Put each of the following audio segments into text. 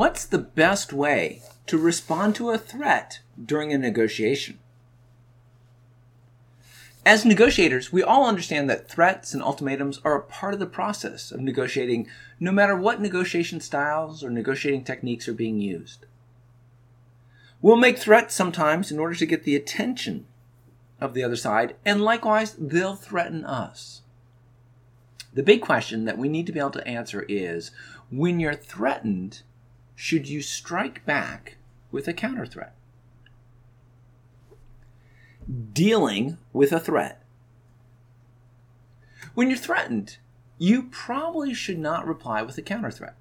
What's the best way to respond to a threat during a negotiation? As negotiators, we all understand that threats and ultimatums are a part of the process of negotiating, no matter what negotiation styles or negotiating techniques are being used. We'll make threats sometimes in order to get the attention of the other side, and likewise, they'll threaten us. The big question that we need to be able to answer is when you're threatened, should you strike back with a counter threat? Dealing with a threat. When you're threatened, you probably should not reply with a counter threat.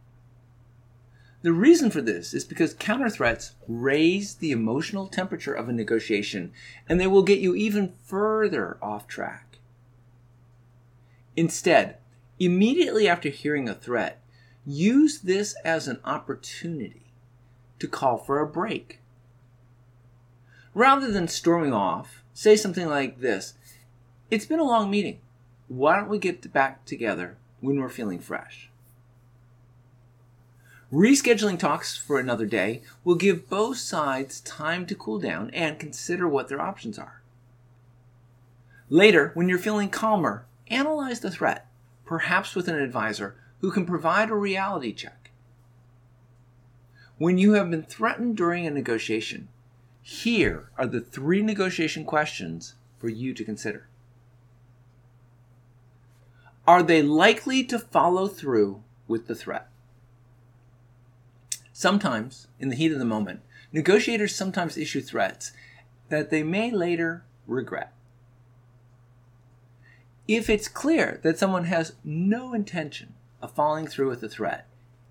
The reason for this is because counter threats raise the emotional temperature of a negotiation and they will get you even further off track. Instead, immediately after hearing a threat, use this as an opportunity to call for a break. Rather than storming off, say something like this It's been a long meeting. Why don't we get back together when we're feeling fresh? Rescheduling talks for another day will give both sides time to cool down and consider what their options are. Later, when you're feeling calmer, analyze the threat, perhaps with an advisor who can provide a reality check. When you have been threatened during a negotiation, here are the three negotiation questions for you to consider. Are they likely to follow through with the threat? Sometimes, in the heat of the moment, negotiators sometimes issue threats that they may later regret. If it's clear that someone has no intention of following through with the threat,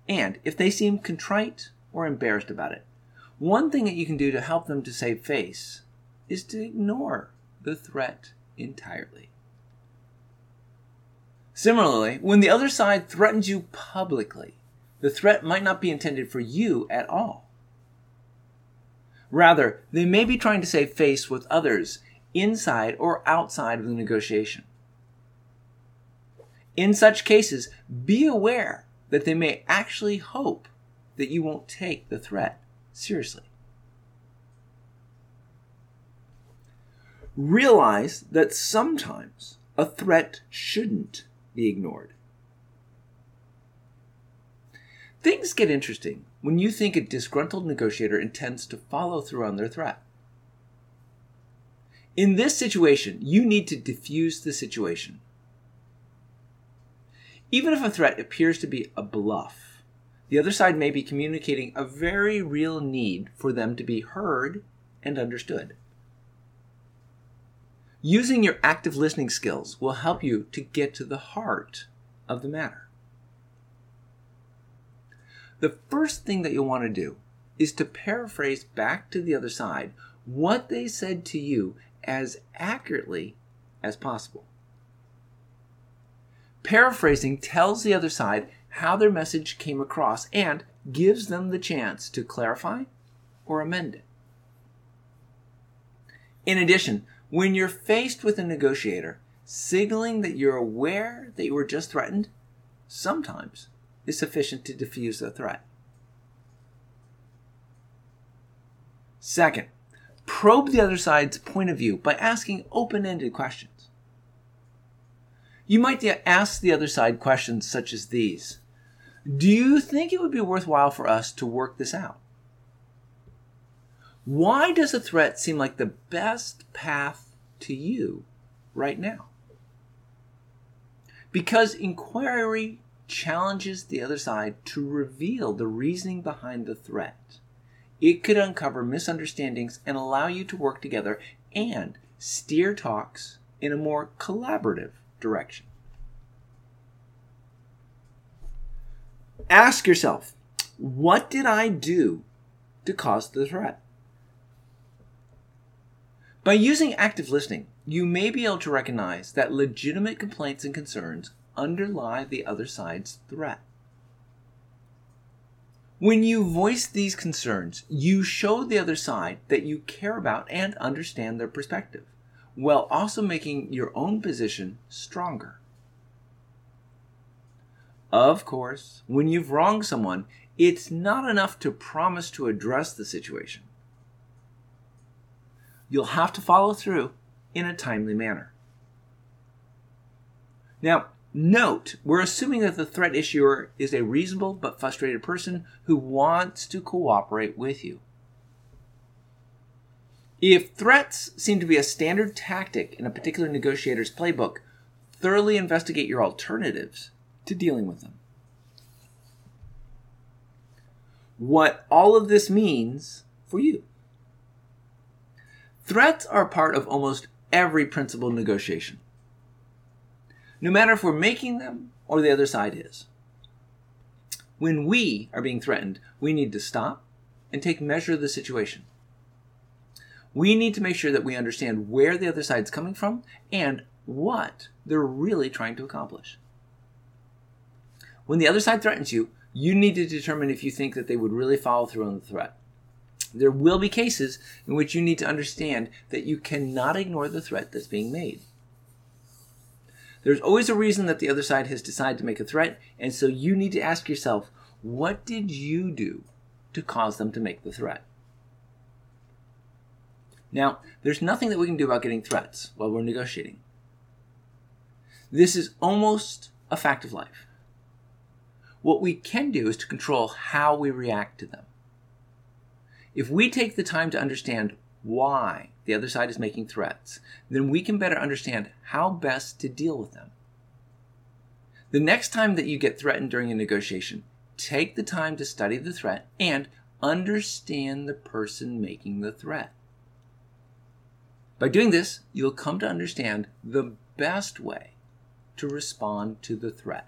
and if they seem contrite or embarrassed about it, one thing that you can do to help them to save face is to ignore the threat entirely. Similarly, when the other side threatens you publicly, the threat might not be intended for you at all. Rather, they may be trying to save face with others inside or outside of the negotiation. In such cases, be aware that they may actually hope that you won't take the threat seriously. Realize that sometimes a threat shouldn't be ignored. Things get interesting when you think a disgruntled negotiator intends to follow through on their threat. In this situation, you need to diffuse the situation. Even if a threat appears to be a bluff, the other side may be communicating a very real need for them to be heard and understood. Using your active listening skills will help you to get to the heart of the matter. The first thing that you'll want to do is to paraphrase back to the other side what they said to you as accurately as possible. Paraphrasing tells the other side how their message came across and gives them the chance to clarify or amend it. In addition, when you're faced with a negotiator, signaling that you're aware that you were just threatened sometimes is sufficient to diffuse the threat. Second, probe the other side's point of view by asking open ended questions. You might ask the other side questions such as these Do you think it would be worthwhile for us to work this out? Why does a threat seem like the best path to you right now? Because inquiry challenges the other side to reveal the reasoning behind the threat. It could uncover misunderstandings and allow you to work together and steer talks in a more collaborative direction. Ask yourself, what did I do to cause the threat? By using active listening, you may be able to recognize that legitimate complaints and concerns underlie the other side's threat. When you voice these concerns, you show the other side that you care about and understand their perspective, while also making your own position stronger. Of course, when you've wronged someone, it's not enough to promise to address the situation. You'll have to follow through in a timely manner. Now, note, we're assuming that the threat issuer is a reasonable but frustrated person who wants to cooperate with you. If threats seem to be a standard tactic in a particular negotiator's playbook, thoroughly investigate your alternatives to dealing with them. What all of this means for you. Threats are part of almost every principled negotiation, no matter if we're making them or the other side is. When we are being threatened, we need to stop and take measure of the situation. We need to make sure that we understand where the other side's coming from and what they're really trying to accomplish. When the other side threatens you, you need to determine if you think that they would really follow through on the threat. There will be cases in which you need to understand that you cannot ignore the threat that's being made. There's always a reason that the other side has decided to make a threat, and so you need to ask yourself, what did you do to cause them to make the threat? Now, there's nothing that we can do about getting threats while we're negotiating. This is almost a fact of life. What we can do is to control how we react to them. If we take the time to understand why the other side is making threats, then we can better understand how best to deal with them. The next time that you get threatened during a negotiation, take the time to study the threat and understand the person making the threat. By doing this, you'll come to understand the best way to respond to the threat.